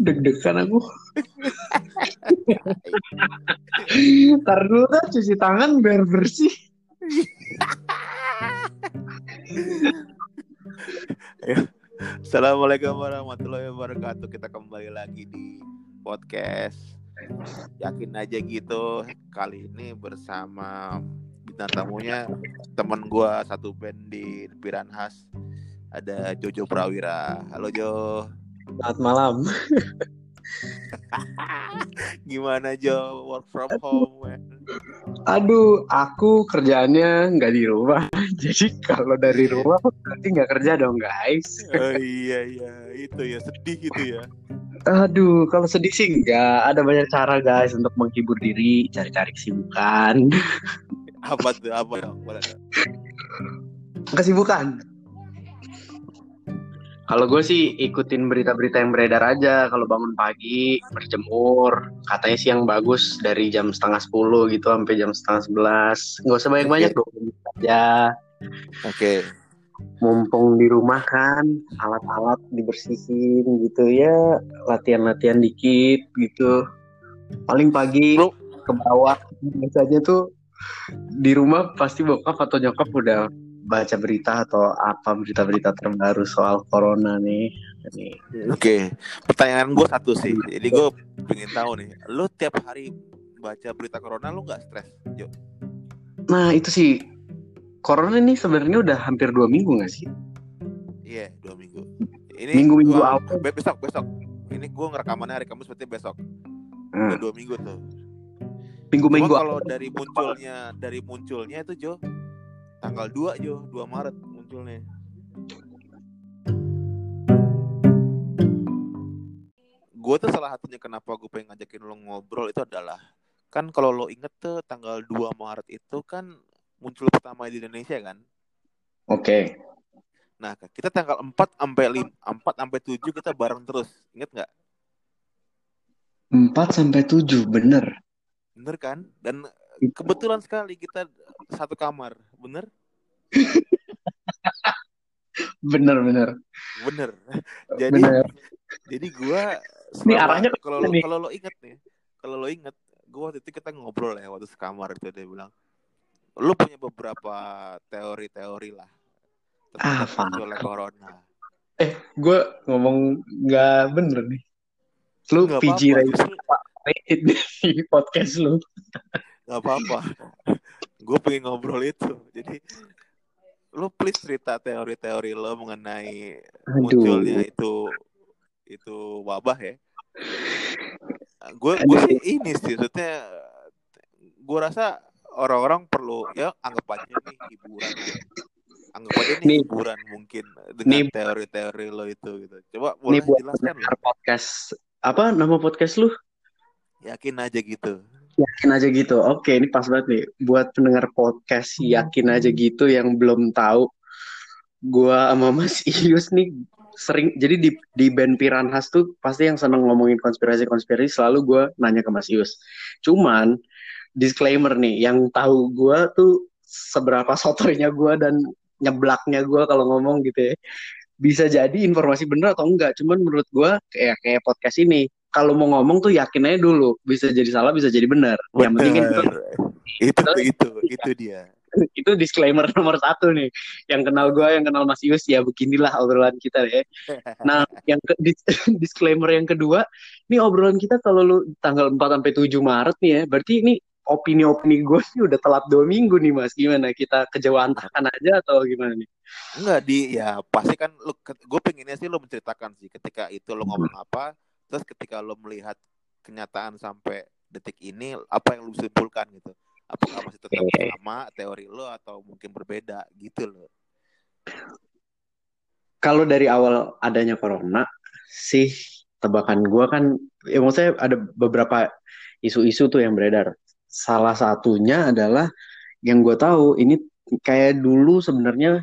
deg-degan aku. Ntar dulu dah cuci tangan biar bersih. Assalamualaikum warahmatullahi wabarakatuh. Kita kembali lagi di podcast. Yakin aja gitu. Kali ini bersama bintang tamunya temen gua satu band di Piranhas. Ada Jojo Prawira. Halo Jo. Selamat malam. Gimana Jo? Work from home. man? Aduh, aku kerjaannya nggak di rumah. Jadi kalau dari rumah berarti nggak kerja dong guys. Oh iya iya, itu ya sedih gitu ya. Aduh, kalau sedih sih nggak. Ada banyak cara guys untuk menghibur diri, cari-cari kesibukan. Apa tuh? Apa dong? Kesibukan. Kalau gue sih ikutin berita-berita yang beredar aja. Kalau bangun pagi berjemur, katanya sih yang bagus dari jam setengah sepuluh gitu sampai jam setengah sebelas. Nggak usah banyak-banyak dong aja. Oke. Mumpung di rumah kan, alat-alat dibersihin gitu ya, latihan-latihan dikit gitu. Paling pagi Bro. ke bawah biasanya tuh di rumah pasti bokap atau nyokap udah baca berita atau apa berita-berita terbaru soal corona nih. Nih. Oke, pertanyaan gue satu sih. Jadi gue pengen tahu nih, lu tiap hari baca berita corona lu nggak stres? Jo? Nah itu sih corona ini sebenarnya udah hampir dua minggu nggak sih? Iya, dua minggu. Ini Minggu-minggu awal. be- besok besok. Ini gue ngerekamannya hari Kamis berarti besok. Hmm. Udah dua minggu tuh. Minggu-minggu kalau dari munculnya dari munculnya itu Jo, tanggal 2 Jo, 2 Maret munculnya. Gue tuh salah satunya kenapa gue pengen ngajakin lo ngobrol itu adalah kan kalau lo inget tuh tanggal 2 Maret itu kan muncul pertama di Indonesia kan. Oke. Nah, kita tanggal 4 sampai 5, 4 sampai 7 kita bareng terus. Ingat nggak? 4 sampai 7 bener. Bener kan? Dan kebetulan sekali kita satu kamar. Bener? Bener bener. Bener. Jadi Bener. jadi gua Ini arahnya kalau kalau lo inget nih, kalau lo inget, gua waktu itu kita ngobrol ya waktu sekamar itu dia bilang, lo punya beberapa teori-teori lah Ah, tentang munculnya corona. Gue ngomong nggak bener nih. Lu Nggak PG rated di podcast lu. nggak apa-apa. gue pengen ngobrol itu. Jadi lo please cerita teori-teori lo mengenai Aduh. munculnya itu itu wabah ya. Gue gue sih ini sih, maksudnya gue rasa orang-orang perlu ya anggap aja nih hiburan. Anggap aja nih, Nih. hiburan mungkin dengan teori-teori lo itu gitu. Coba boleh buat jelaskan podcast. Apa nama podcast lu? Yakin aja gitu. Yakin aja gitu. Oke, ini pas banget nih. Buat pendengar podcast yakin aja gitu yang belum tahu. Gua sama Mas Ius nih sering jadi di di band Piranhas tuh pasti yang seneng ngomongin konspirasi-konspirasi selalu gua nanya ke Mas Ius. Cuman disclaimer nih, yang tahu gua tuh seberapa sotornya gua dan nyeblaknya gua kalau ngomong gitu ya. Bisa jadi informasi bener atau enggak, cuman menurut gua kayak kayak podcast ini kalau mau ngomong tuh yakin aja dulu bisa jadi salah bisa jadi benar. Yang penting kan itu, itu itu itu dia. itu disclaimer nomor satu nih. Yang kenal gue yang kenal Mas Ius ya beginilah obrolan kita ya. Nah yang ke, dis- disclaimer yang kedua ini obrolan kita kalau lu tanggal 4 sampai 7 Maret nih ya berarti ini opini-opini gue sih udah telat dua minggu nih mas. Gimana? Kita kejauhantakan aja atau gimana nih? Enggak di ya pasti kan lu gue pengennya sih lo menceritakan sih ketika itu lo ngomong apa terus ketika lo melihat kenyataan sampai detik ini apa yang lo simpulkan gitu? Apakah masih tetap Oke. sama teori lo atau mungkin berbeda gitu loh kalau dari awal adanya corona sih tebakan gue kan ya maksudnya ada beberapa isu-isu tuh yang beredar. Salah satunya adalah yang gue tahu ini kayak dulu sebenarnya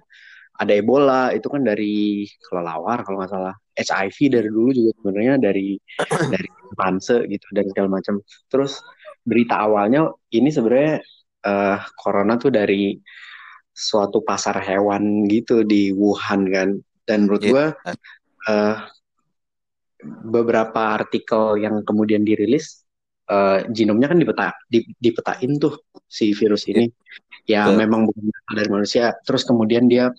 ada Ebola itu kan dari kelelawar kalau nggak salah HIV dari dulu juga sebenarnya dari dari panse gitu dan segala macam. Terus berita awalnya ini sebenarnya eh, corona tuh dari suatu pasar hewan gitu di Wuhan kan. Dan menurut Iya. gua eh, beberapa artikel yang kemudian dirilis uh, genomnya kan dipeta, dipetain tuh si virus ini. Ya Betul. memang bukan dari manusia. Terus kemudian dia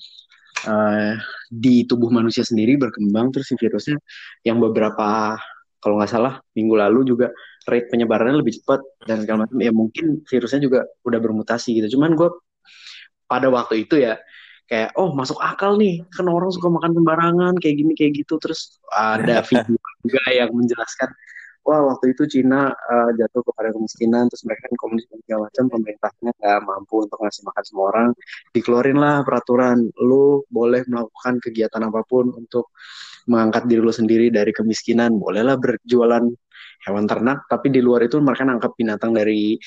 uh, di tubuh manusia sendiri berkembang terus si virusnya yang beberapa kalau nggak salah minggu lalu juga rate penyebarannya lebih cepat dan segala macam. Ya mungkin virusnya juga udah bermutasi gitu. Cuman gue pada waktu itu ya kayak oh masuk akal nih kan orang suka makan sembarangan kayak gini kayak gitu. Terus ada video juga yang menjelaskan wah waktu itu Cina uh, jatuh kepada kemiskinan terus mereka kan komunis dan segala macam pemerintahnya nggak mampu untuk ngasih makan semua orang dikeluarin lah peraturan lu boleh melakukan kegiatan apa pun untuk mengangkat diri lu sendiri dari kemiskinan bolehlah berjualan hewan ternak tapi di luar itu mereka nangkap binatang dari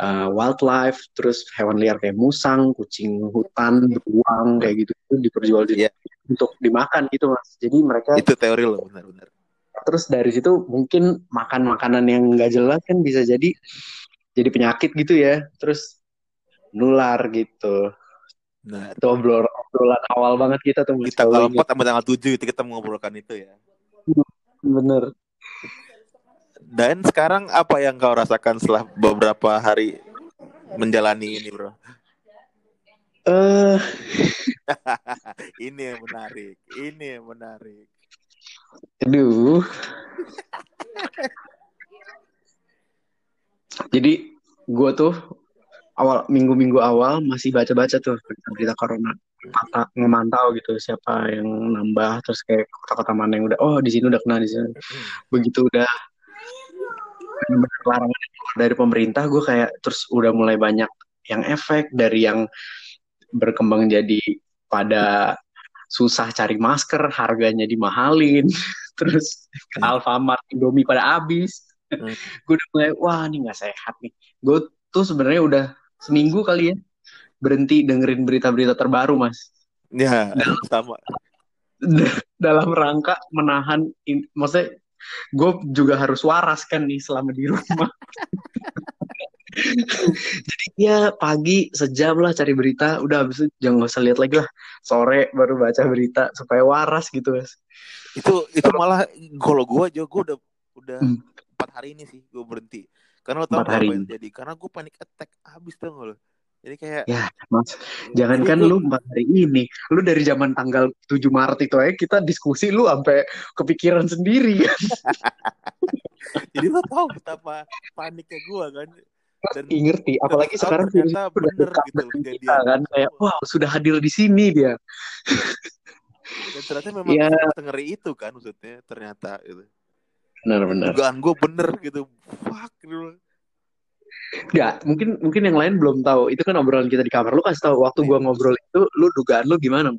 uh, wildlife, terus hewan liar kayak musang, kucing hutan, beruang kayak gitu itu diperjual yeah. untuk dimakan gitu mas. Jadi mereka itu teori loh benar-benar. Terus dari situ mungkin makan makanan yang nggak jelas kan bisa jadi jadi penyakit gitu ya. Terus nular gitu. Nah, itu obrol obrolan awal banget kita tuh. Kita kalau empat sama tanggal tujuh itu kita mengobrolkan itu ya. Bener. Dan sekarang apa yang kau rasakan setelah beberapa hari menjalani ini, bro? Uh... ini yang menarik. Ini yang menarik. Aduh. Jadi gue tuh awal minggu-minggu awal masih baca-baca tuh berita corona Mata, ngemantau gitu siapa yang nambah terus kayak kota-kota mana yang udah oh di sini udah kena di sini begitu udah larangan dari pemerintah gue kayak terus udah mulai banyak yang efek dari yang berkembang jadi pada susah cari masker harganya dimahalin terus ke hmm. Alfamart Indomie pada habis hmm. gue udah mulai wah ini nggak sehat nih gue tuh sebenarnya udah seminggu kali ya berhenti dengerin berita-berita terbaru mas ya sama dalam rangka menahan maksudnya gue juga harus waras kan nih selama di rumah. Jadi ya pagi sejam lah cari berita, udah habis itu jangan usah lihat lagi lah. Sore baru baca berita supaya waras gitu, Mas. Itu itu malah kalau gue aja gue udah udah hmm. empat hari ini sih gue berhenti. Karena lo tau apa yang jadi? Karena gue panik attack habis tuh lo. Jadi kayak ya mas, jangan kan lu empat hari ini, lu dari zaman tanggal 7 Maret itu aja kita diskusi lu sampai kepikiran sendiri kan. Jadi lo tau betapa paniknya gue kan. Dan ngerti, apalagi sekarang ternyata bener gitu kita kan kayak wow sudah hadir di sini dia. Dan ternyata memang ya. ngeri itu kan maksudnya ternyata itu. Benar-benar. Dugaan gue bener gitu. Fuck gitu. Enggak, mungkin mungkin yang lain belum tahu. Itu kan obrolan kita di kamar. Lu kasih tahu waktu gua ngobrol itu, lu dugaan lu gimana?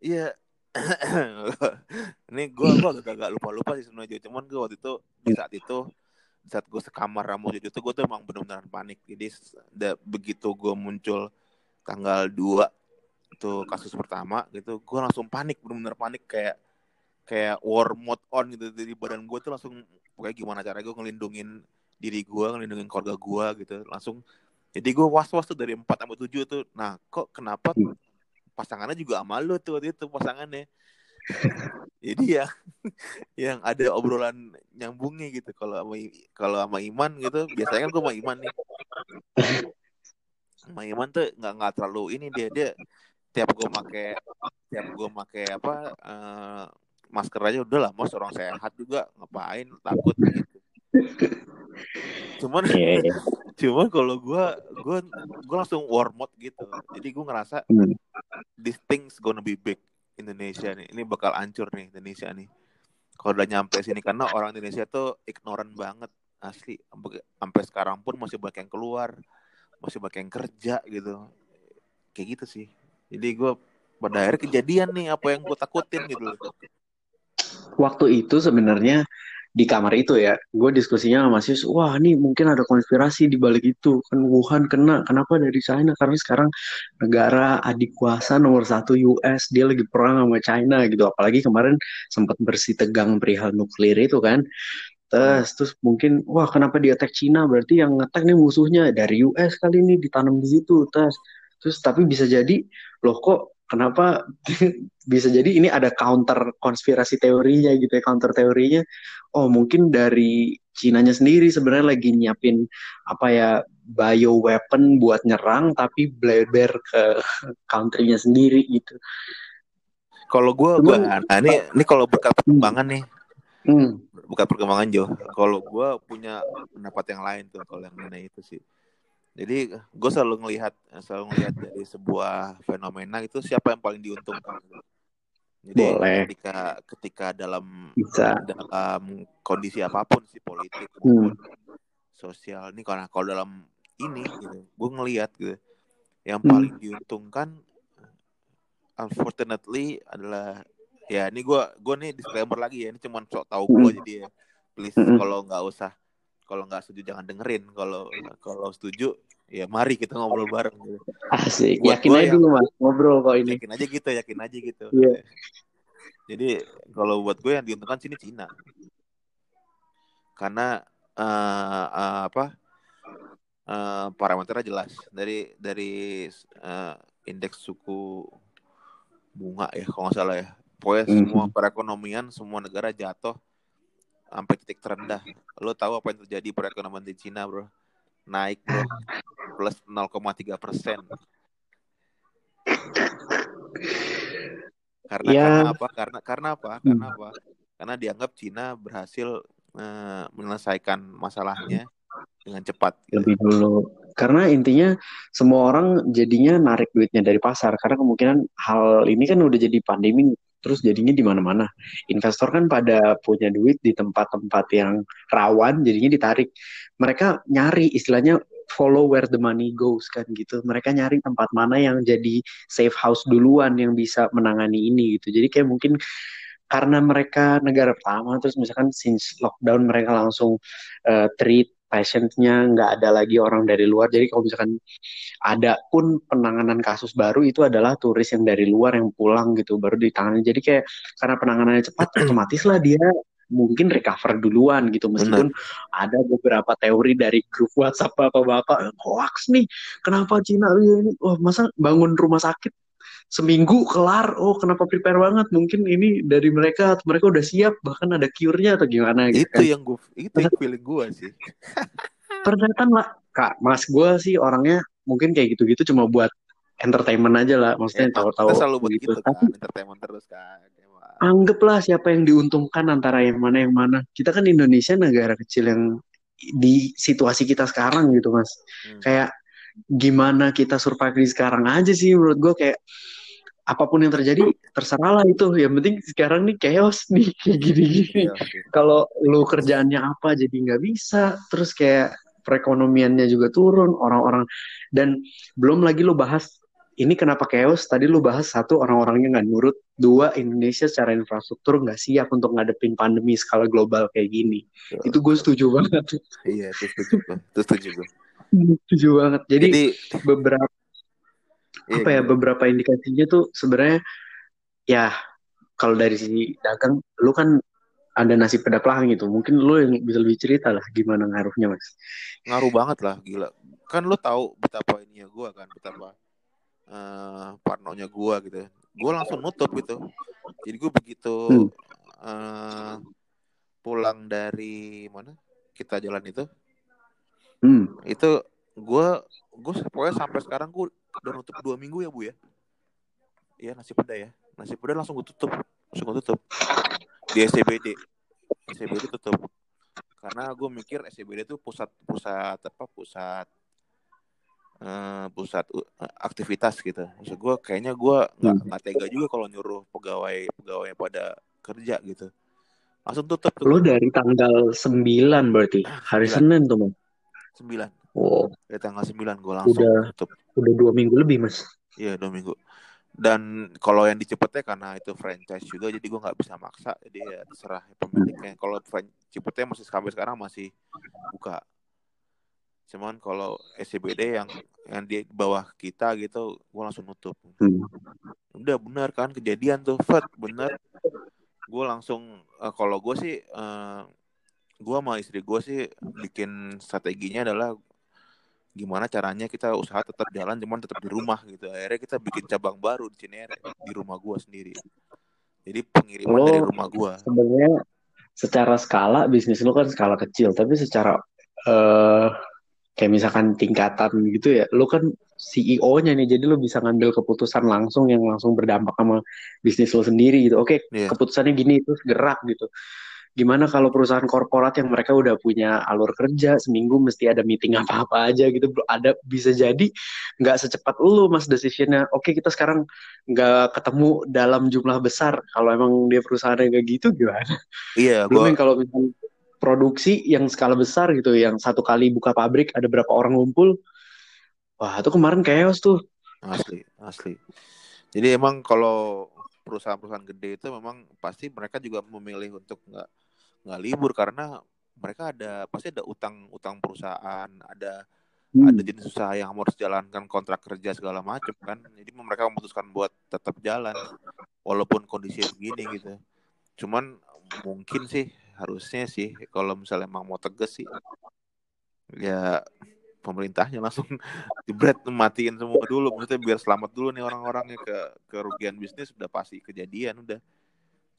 Iya. Ini gua gua agak, agak lupa-lupa sih sebenarnya. Cuman gua waktu itu di saat itu saat gue sekamar sama Jojo itu gue tuh emang benar-benar panik. Jadi da, begitu gue muncul tanggal 2 itu kasus pertama gitu, gue langsung panik, benar-benar panik kayak kayak war mode on gitu. Di badan gue tuh langsung pokoknya gimana cara gue ngelindungin diri gue ngelindungin keluarga gue gitu. Langsung jadi gue was was tuh dari empat sampai tujuh tuh. Nah kok kenapa pasangannya juga sama lu tuh waktu itu pasangannya jadi ya yang ada obrolan nyambungnya gitu. Kalau sama kalau sama Iman gitu biasanya kan gue sama Iman nih. Sama Iman tuh nggak nggak terlalu ini dia dia tiap gue make tiap gue make apa uh, masker aja udah lah mas. Orang sehat juga ngapain takut gitu. Cuman yeah, yeah. cuman kalau gue gue gue langsung war mode gitu. Jadi gue ngerasa hmm. this things gonna be big Indonesia nih. Ini bakal hancur nih Indonesia nih. Kalau udah nyampe sini karena orang Indonesia tuh ignoran banget asli. Sampai sekarang pun masih banyak yang keluar masih banyak yang kerja gitu. Kayak gitu sih. Jadi gue pada akhirnya kejadian nih apa yang gue takutin gitu. Waktu itu sebenarnya di kamar itu ya, gue diskusinya sama Sis, wah ini mungkin ada konspirasi di balik itu, kan Wuhan kena, kenapa dari China? Karena sekarang negara adik kuasa nomor satu US, dia lagi perang sama China gitu, apalagi kemarin sempat bersih tegang perihal nuklir itu kan, terus terus mungkin wah kenapa dia attack China? Berarti yang ngetek nih musuhnya dari US kali ini ditanam di situ. Terus terus tapi bisa jadi loh kok kenapa bisa jadi ini ada counter konspirasi teorinya gitu ya counter teorinya. Oh mungkin dari Cinanya sendiri sebenarnya lagi nyiapin apa ya bio weapon buat nyerang tapi bleber ke countrynya sendiri gitu. Kalau gue gue nah ini ini kalau berkat perkembangan nih. Hmm. bukan perkembangan Jo. Kalau gue punya pendapat yang lain tuh kalau yang mana itu sih jadi gue selalu ngelihat selalu ngelihat dari sebuah fenomena itu siapa yang paling diuntungkan jadi Boleh. ketika ketika dalam Bisa. dalam kondisi apa pun sih politik Hmm. sosial ini karena kalau dalam ini gitu, gue ngelihat gitu yang Hmm. paling diuntungkan unfortunately adalah ya ini gue gue nih disclaimer lagi ya ini cuma sok tahu gue Hmm. jadi ya please Hmm. kalau nggak usah kalau nggak setuju jangan dengerin kalau kalau setuju ya mari kita ngobrol bareng gitu. Asik. Buat Yakin aja yang- dulu mas. Ngobrol kok ini. yakin aja gitu yakin aja gitu Iya. jadi kalau buat gue yang diuntungkan sini Cina karena eh, eh, apa eh, parameternya jelas dari dari eh, indeks suku bunga ya kalau nggak salah ya pokoknya Mhm. semua perekonomian semua negara jatuh sampai titik terendah. Lo tahu apa yang terjadi perekonomian di Cina bro? Naik bro. Plus 0,3 persen. Karena Ya. karena apa? Karena karena apa? Hmm. karena apa? Karena dianggap Cina berhasil eh, menyelesaikan masalahnya dengan cepat gitu. lebih dulu. Karena intinya semua orang jadinya narik duitnya dari pasar. Karena kemungkinan hal ini kan udah jadi pandemi terus jadinya di mana-mana. Investor kan pada punya duit di tempat-tempat yang rawan jadinya ditarik. Mereka nyari istilahnya follow where the money goes kan gitu. Mereka nyari tempat mana yang jadi safe house duluan yang bisa menangani ini gitu. Jadi kayak mungkin karena mereka negara pertama terus misalkan since lockdown mereka langsung uh, treat patientnya nggak ada lagi orang dari luar. Jadi kalau misalkan ada pun penanganan kasus baru itu adalah turis yang dari luar yang pulang gitu baru ditangani. Jadi kayak karena penanganannya cepat otomatis lah dia mungkin recover duluan gitu. Meskipun ada beberapa teori dari grup WhatsApp bapak-bapak hoax nih kenapa Cina ini wah masa bangun rumah sakit seminggu kelar. Oh kenapa prepare banget? Mungkin ini dari mereka atau mereka udah siap bahkan ada cure-nya atau gimana gitu itu kan. yang gue itu yang feeling gue sih. Ternyata lah kak mas gue sih orangnya mungkin kayak gitu-gitu cuma buat entertainment aja lah. Maksudnya Emang, tahu-tahu selalu buat gitu. gitu tapi kan entertainment terus kan anggaplah siapa yang diuntungkan antara yang mana yang mana. Kita kan Indonesia negara kecil yang di situasi kita sekarang gitu mas. Hmm. kayak gimana kita survive di sekarang aja sih menurut gue kayak apa pun yang terjadi terserah lah itu. Yang penting sekarang nih chaos nih kayak gini-gini. Iya, oke. kalau lu kerjaannya apa jadi nggak bisa. Terus kayak perekonomiannya juga turun orang-orang. Dan belum lagi lu bahas ini kenapa chaos? Tadi lu bahas satu orang-orangnya nggak nurut. Dua Indonesia secara infrastruktur nggak siap untuk ngadepin pandemi skala global kayak gini. Itu gue setuju banget. Iya itu setuju gue itu setuju gue setuju banget. Jadi, jadi beberapa iya, apa ya gimana? beberapa indikasinya tuh sebenarnya ya kalau dari sisi dagang lu kan ada nasi pedaplang gitu. Mungkin lu yang bisa lebih cerita lah gimana ngaruhnya mas. Ngaruh banget lah gila. Kan lu tahu betapa ini ya gue kan betapa eh parnonya gue gitu. Gue langsung nutup gitu. Jadi gue begitu Hmm. eh, pulang dari mana? Kita jalan itu. Hmm. itu gue gue pokoknya sampai sekarang gue udah nutup dua minggu ya bu ya? Iya nasi peda ya. Nasi peda langsung gue tutup. Langsung gue tutup. Di SCBD SCBD tutup. Karena gue mikir SCBD itu pusat pusat apa pusat eh, pusat uh, aktivitas gitu. Maksud gue kayaknya gue nggak Hmm. nggak tega juga kalau nyuruh pegawai pegawai pada kerja gitu. Langsung tutup tuh. Lu dari tanggal 9 berarti? Hari Sembilan. Senin tuh mas? Sembilan wow dari tanggal 9 gue langsung Udah. tutup udah dua minggu lebih mas Iya dua minggu. Dan kalau yang dicepetnya karena itu franchise juga, jadi gue nggak bisa maksa. Jadi ya terserah pemiliknya. Kalau cepetnya masih sampai sekarang masih buka. Cuman kalau SCBD yang yang di bawah kita gitu, gue langsung nutup. hmm. Udah bener kan kejadian tuh, Fat bener. Gue langsung eh, kalau gue sih, eh, gue sama istri gue sih bikin strateginya adalah gimana caranya kita usaha tetap jalan cuman tetap di rumah gitu akhirnya kita bikin cabang baru di Cinere di rumah gua sendiri jadi pengiriman Lo dari rumah gua sebenarnya secara skala bisnis lo kan skala kecil, tapi secara eh kayak misalkan tingkatan gitu ya, lo kan CEO-nya nih, jadi lo bisa ngambil keputusan langsung yang langsung berdampak sama bisnis lo sendiri gitu. Oke, Iya. keputusannya gini itu gerak gitu. Gimana kalau perusahaan korporat yang mereka udah punya alur kerja seminggu mesti ada meeting apa-apa aja gitu. Ada bisa jadi nggak secepat lu mas decisionnya. Oke kita sekarang nggak ketemu dalam jumlah besar. Kalau emang dia perusahaannya kayak gitu gimana? iya Belum gua kalau misalnya produksi yang skala besar gitu, yang satu kali buka pabrik ada berapa orang ngumpul, wah itu kemarin chaos tuh. asli asli jadi emang kalau perusahaan-perusahaan gede itu memang pasti mereka juga memilih untuk nggak nggak libur karena mereka ada pasti ada utang utang perusahaan ada Hmm. ada jenis usaha yang harus jalankan kontrak kerja segala macam kan. Jadi mereka memutuskan buat tetap jalan walaupun kondisi begini gitu. Cuman mungkin sih harusnya sih kalau misalnya emang mau tegas sih ya pemerintahnya langsung jebret matiin semua dulu. Maksudnya biar selamat dulu nih orang-orangnya ke kerugian bisnis udah pasti kejadian udah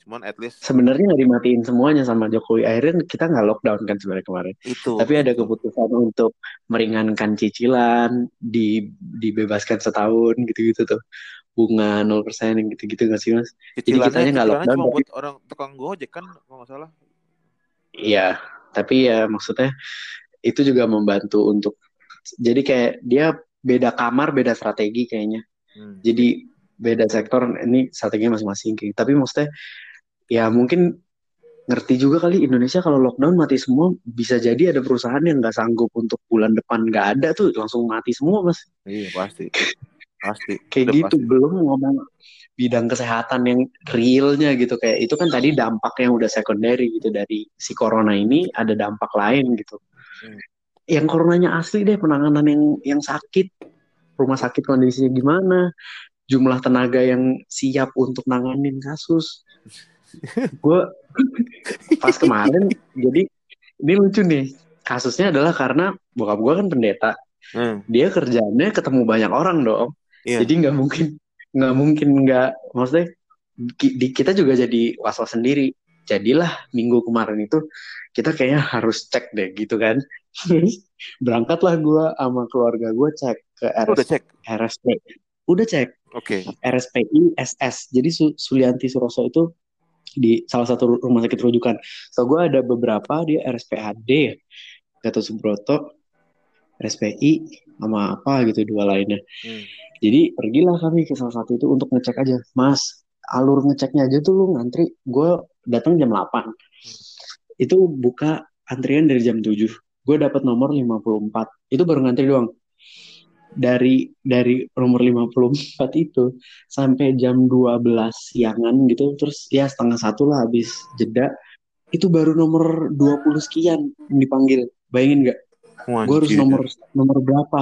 cuman at least Sebenarnya nggak dimatiin semuanya sama Jokowi. Akhirnya kita nggak lockdown kan sebenarnya kemarin. itu Tapi ada keputusan untuk meringankan cicilan, di, dibebaskan setahun gitu-gitu tuh. Bunga 0% yang gitu-gitu nggak sih mas? cicilannya kitanya nggak lockdown, cuma tapi- buat orang tukang gojek kan kalau nggak salah Iya, tapi ya maksudnya itu juga membantu untuk jadi kayak dia beda kamar, beda strategi kayaknya. Hmm. Jadi beda sektor ini strateginya masing-masing. kayak. Tapi maksudnya ya mungkin ngerti juga kali Indonesia kalau lockdown mati semua bisa jadi ada perusahaan yang nggak sanggup untuk bulan depan nggak ada tuh langsung mati semua mas. iya pasti pasti Kayak Udah gitu pasti. belum ngomong bidang kesehatan yang realnya gitu kayak itu kan tadi dampak yang udah secondary gitu dari si corona ini ada dampak lain gitu. Hmm. Yang coronanya asli deh penanganan yang yang sakit rumah sakit kondisinya gimana jumlah tenaga yang siap untuk nanganin kasus gue pas kemarin jadi ini lucu nih. Kasusnya adalah karena bokap gue kan pendeta. Hmm, dia kerjanya ketemu banyak orang dong. Iya. jadi nggak mungkin nggak mungkin nggak maksudnya di, kita juga jadi was was sendiri. Jadilah minggu kemarin itu kita kayaknya harus cek deh gitu kan. Berangkatlah gue sama keluarga gue cek ke Lu udah RS, cek RSP udah cek. Oke. RSPI SS. Jadi Su- Sulianti Suroso itu di salah satu ru- rumah sakit rujukan. So gue ada beberapa dia RSPAD, ya. Gatot Subroto, RSPI sama apa gitu dua lainnya. Hmm. Jadi pergilah kami ke salah satu itu untuk ngecek aja. Mas, alur ngeceknya aja tuh lu ngantri. Gue datang jam 8. Itu buka antrian dari jam 7. Gue dapat nomor 54. Itu baru ngantri doang. Dari dari nomor 54 itu sampai jam 12 siangan gitu. Terus ya setengah satu lah habis jeda. Itu baru nomor 20 sekian yang dipanggil. Bayangin nggak? Gue harus nomor nomor berapa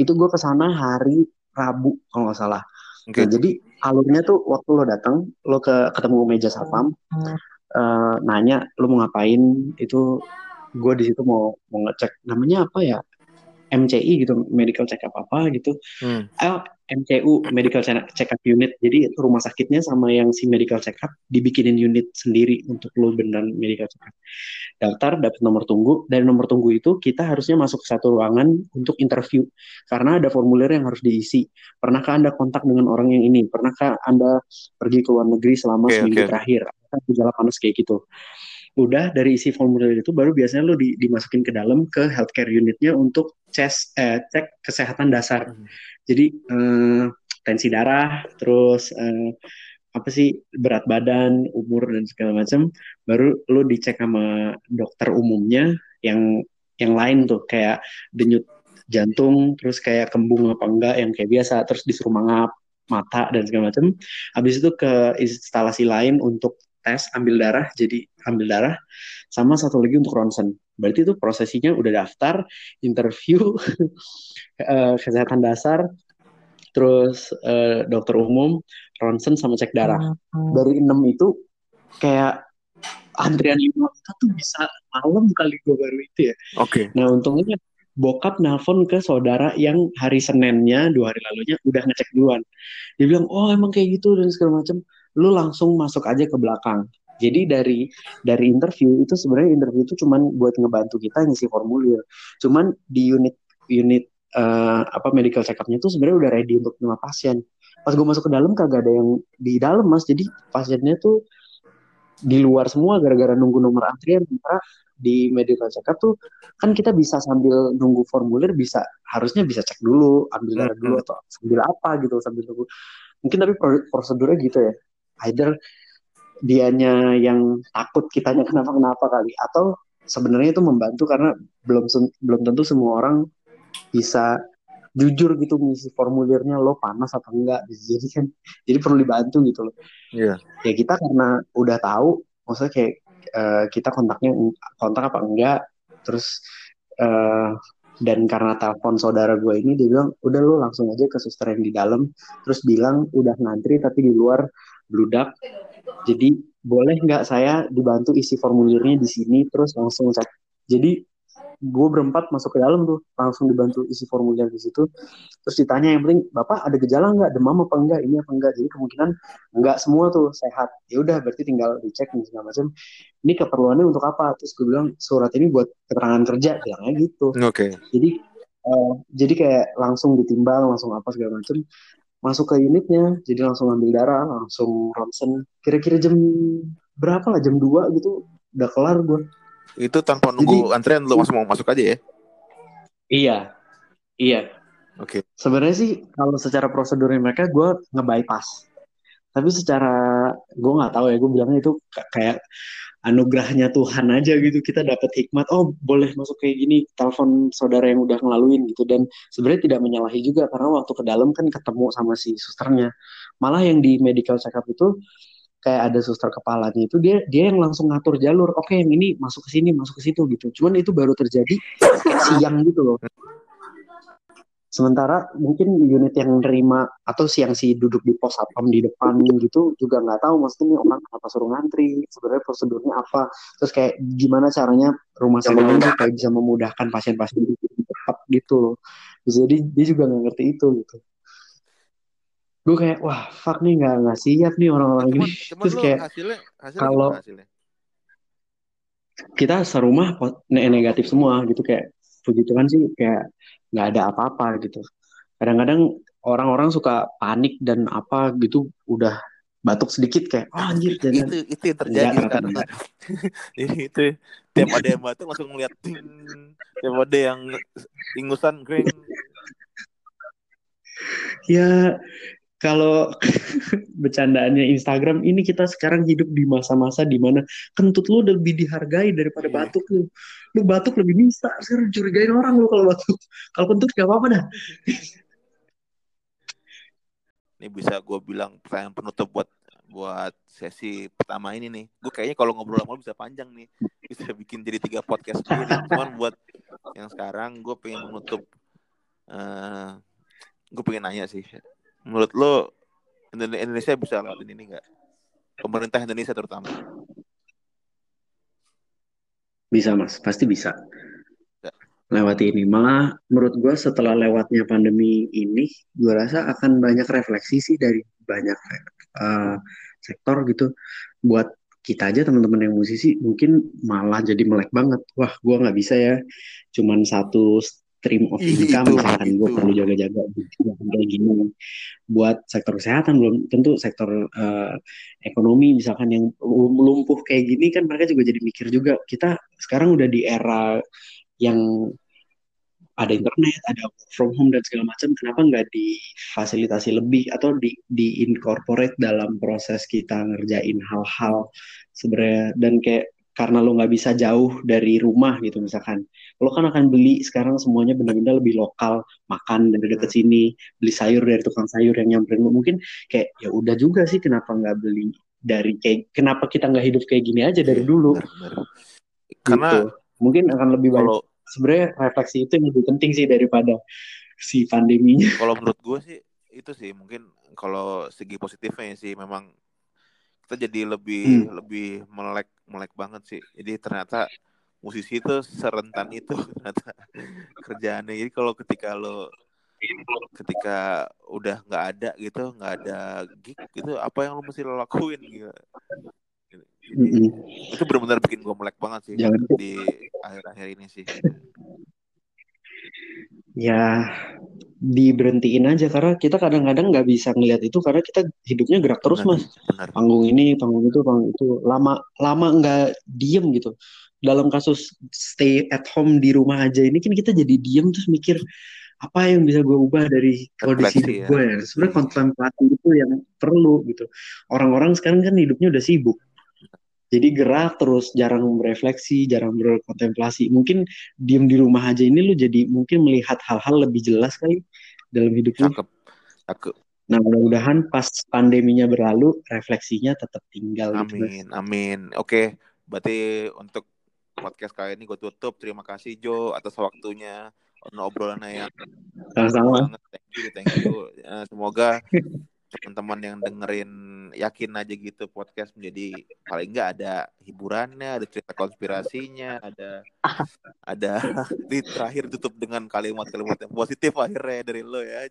itu gue ke sana hari Rabu kalau nggak salah Oke. Nah, jadi alurnya tuh waktu lo datang lo ke ketemu meja satpam eh, nanya lo mau ngapain itu gue di situ mau mau ngecek namanya apa ya MCI gitu medical check up apa gitu. Hmm. eh, MCU medical check up unit. Jadi rumah sakitnya sama yang si medical check up dibikinin unit sendiri untuk lo beneran medical check up daftar dapat nomor tunggu. Dari nomor tunggu itu kita harusnya masuk ke satu ruangan untuk interview. Karena ada formulir yang harus diisi. Pernahkah anda kontak dengan orang yang ini? Pernahkah anda pergi ke luar negeri selama Oke, seminggu oke. terakhir? Gejala panas kayak gitu udah dari isi formulir itu baru biasanya lo di- dimasukin ke dalam ke healthcare unitnya untuk ces eh, cek kesehatan dasar Hmm. jadi eh, tensi darah terus eh, apa sih berat badan umur dan segala macam baru lo dicek sama dokter umumnya yang yang lain tuh kayak denyut jantung terus kayak kembung apa enggak yang kayak biasa terus disuruh mangap mata dan segala macam habis itu ke instalasi lain untuk tes ambil darah jadi ambil darah sama satu lagi untuk ronsen. Berarti itu prosesinya udah daftar interview eh, kesehatan dasar terus eh, dokter umum ronsen sama cek darah. Dari enam itu kayak antrian lima itu tuh bisa malam kali gue baru itu ya. Oke. nah untungnya bokap nelpon ke saudara yang hari Seninnya dua hari lalunya udah ngecek duluan. Dia bilang oh emang kayak gitu dan segala macam lu langsung masuk aja ke belakang. Jadi dari dari interview itu sebenarnya interview itu cuman buat ngebantu kita ngisi formulir. Cuman di unit unit uh, apa medical check up-nya itu sebenarnya udah ready untuk menerima pasien. Pas gue masuk ke dalam kagak ada yang di dalam mas. Jadi pasiennya tuh di luar semua gara-gara nunggu nomor antrian. Karena di medical check up tuh kan kita bisa sambil nunggu formulir bisa harusnya bisa cek dulu ambil darah dulu atau sambil apa gitu sambil nunggu. Mungkin tapi prosedurnya gitu ya either dianya yang takut kitanya kenapa kenapa kali atau sebenarnya itu membantu karena belum belum tentu semua orang bisa jujur gitu ngisi formulirnya lo panas apa enggak jadi kan jadi perlu dibantu gitu loh Iya. Yeah. ya kita karena udah tahu maksudnya kayak uh, kita kontaknya kontak apa enggak terus uh, dan karena telepon saudara gue ini dia bilang udah lo langsung aja ke suster yang di dalam terus bilang udah ngantri tapi di luar bludak. Jadi boleh nggak saya dibantu isi formulirnya di sini terus langsung cek. Jadi gue berempat masuk ke dalam tuh langsung dibantu isi formulir di situ. Terus ditanya yang penting bapak ada gejala nggak? Demam apa enggak ini apa enggak jadi kemungkinan enggak semua tuh sehat. Ya udah berarti tinggal dicek nih segala macam. Ini keperluannya untuk apa? Terus gue bilang surat ini buat keterangan kerja. Bilangnya gitu. Oke. Okay. jadi uh, jadi kayak langsung ditimbang langsung apa segala macam masuk ke unitnya jadi langsung ambil darah langsung ronsen kira-kira jam berapa lah jam 2 gitu udah kelar gue itu tanpa nunggu Jadi, antrian lo langsung mau masuk aja ya? Iya, iya. Oke. Okay. Sebenarnya sih kalau secara prosedurnya mereka gue nge-bypass. Tapi secara gue nggak tahu ya, gue bilangnya itu kayak anugerahnya Tuhan aja gitu. Kita dapat hikmat oh boleh masuk kayak gini telepon saudara yang udah ngelaluin gitu. Dan sebenarnya tidak menyalahi juga karena waktu ke dalam kan ketemu sama si susternya. Malah yang di medical check up itu kayak ada suster kepalanya itu dia dia yang langsung ngatur jalur. Oke okay, yang ini masuk ke sini masuk ke situ gitu. Cuman itu baru terjadi siang gitu loh sementara mungkin unit yang nerima atau siang si duduk di pos satpam di depan gitu juga nggak tahu maksudnya orang apa suruh ngantri sebenarnya prosedurnya apa. Terus kayak gimana caranya rumah sakit ini supaya bisa memudahkan pasien-pasien itu tetap gitu loh. Jadi dia juga nggak ngerti itu gitu. Gue kayak wah fuck nih nggak nggak siap nih orang-orang ini terus kayak hasilnya, hasilnya kalau kita serumah negatif semua gitu kayak puji Tuhan sih kayak nggak ada apa-apa gitu. Kadang-kadang orang-orang suka panik dan apa gitu udah batuk sedikit kayak oh, anjir jangan itu itu yang terjadi kan itu tiap ada yang batuk langsung ngeliat tiap ada yang ingusan kering ya kalau bercandaannya Instagram ini kita sekarang hidup di masa-masa di mana kentut lu udah lebih dihargai daripada yeah. batuk lu. Lu batuk lebih bisa, sekarang curigain orang lu kalau batuk. Kalau kentut gak apa-apa dah. Ini bisa gue bilang pertanyaan penutup buat buat sesi pertama ini nih. Gue kayaknya kalau ngobrol sama lu bisa panjang nih. Bisa bikin jadi tiga podcast sendiri. Cuman buat yang sekarang gue pengen menutup uh, gue pengen nanya sih menurut lo Indonesia bisa lewatin ini nggak? Pemerintah Indonesia terutama. Bisa mas, pasti bisa. Ya. Lewati ini. Malah menurut gue setelah lewatnya pandemi ini, gue rasa akan banyak refleksi sih dari banyak uh, sektor gitu. Buat kita aja teman-teman yang musisi mungkin malah jadi melek banget. Wah, gue nggak bisa ya. Cuman satu stream of income misalkan gue perlu jaga-jaga kayak gini. Buat sektor kesehatan belum tentu sektor uh, ekonomi misalkan yang lumpuh kayak gini kan mereka juga jadi mikir juga kita sekarang udah di era yang ada internet, ada work from home dan segala macam, kenapa nggak difasilitasi lebih atau di di incorporate dalam proses kita ngerjain hal-hal sebenarnya? Dan kayak karena lo nggak bisa jauh dari rumah gitu misalkan lo kan akan beli sekarang semuanya benar-benar lebih lokal makan dari deket hmm. sini beli sayur dari tukang sayur yang nyamperin lo mungkin kayak ya udah juga sih kenapa nggak beli dari kayak kenapa kita nggak hidup kayak gini aja dari dulu karena gitu. mungkin akan lebih kalau sebenarnya refleksi itu yang lebih penting sih daripada si pandeminya kalau menurut gue sih itu sih mungkin kalau segi positifnya sih memang kita jadi lebih hmm. lebih melek melek banget sih. Jadi ternyata musisi itu serentan itu ternyata kerjaannya. Jadi kalau ketika lo ketika udah nggak ada gitu nggak ada gig gitu apa yang lo mesti lo lakuin gitu? Jadi, Mm-mm. itu benar-benar bikin gue melek banget sih Jangan di akhir-akhir ini sih ya diberhentiin aja karena kita kadang-kadang nggak bisa ngelihat itu karena kita hidupnya gerak terus benar mas. benar. Panggung ini panggung itu panggung itu. Lama lama nggak diem gitu. Dalam kasus stay at home di rumah aja ini kan kita jadi diem terus mikir apa yang bisa gue ubah dari kondisi hidup ya. gue ya? Sebenarnya kontemplasi itu yang perlu gitu. Orang-orang sekarang kan hidupnya udah sibuk jadi gerak terus jarang berefleksi jarang berkontemplasi. Mungkin diem di rumah aja ini lu jadi mungkin melihat hal-hal lebih jelas kali dalam hidup lu. Cakep cakep. Nah mudah-mudahan pas pandeminya berlalu refleksinya tetap tinggal gitu amin amin. Oke berarti untuk podcast kali ini gue tutup. Terima kasih Jo atas waktunya obrolannya yang sama-sama. thank you thank you. Eh, semoga teman-teman yang dengerin yakin aja gitu podcast menjadi paling nggak ada hiburannya ada cerita konspirasinya ada ada di terakhir tutup dengan kalimat-kalimat yang positif akhirnya dari lo ya.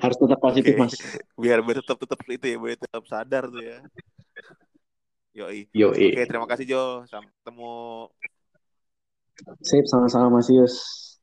Harus tetap positif mas. Biar biar tetap tetap itu ya biar tetap sadar tuh ya. Yoi. Yo oke terima kasih Jo. Sampai ketemu. Sip sama-sama mas Yus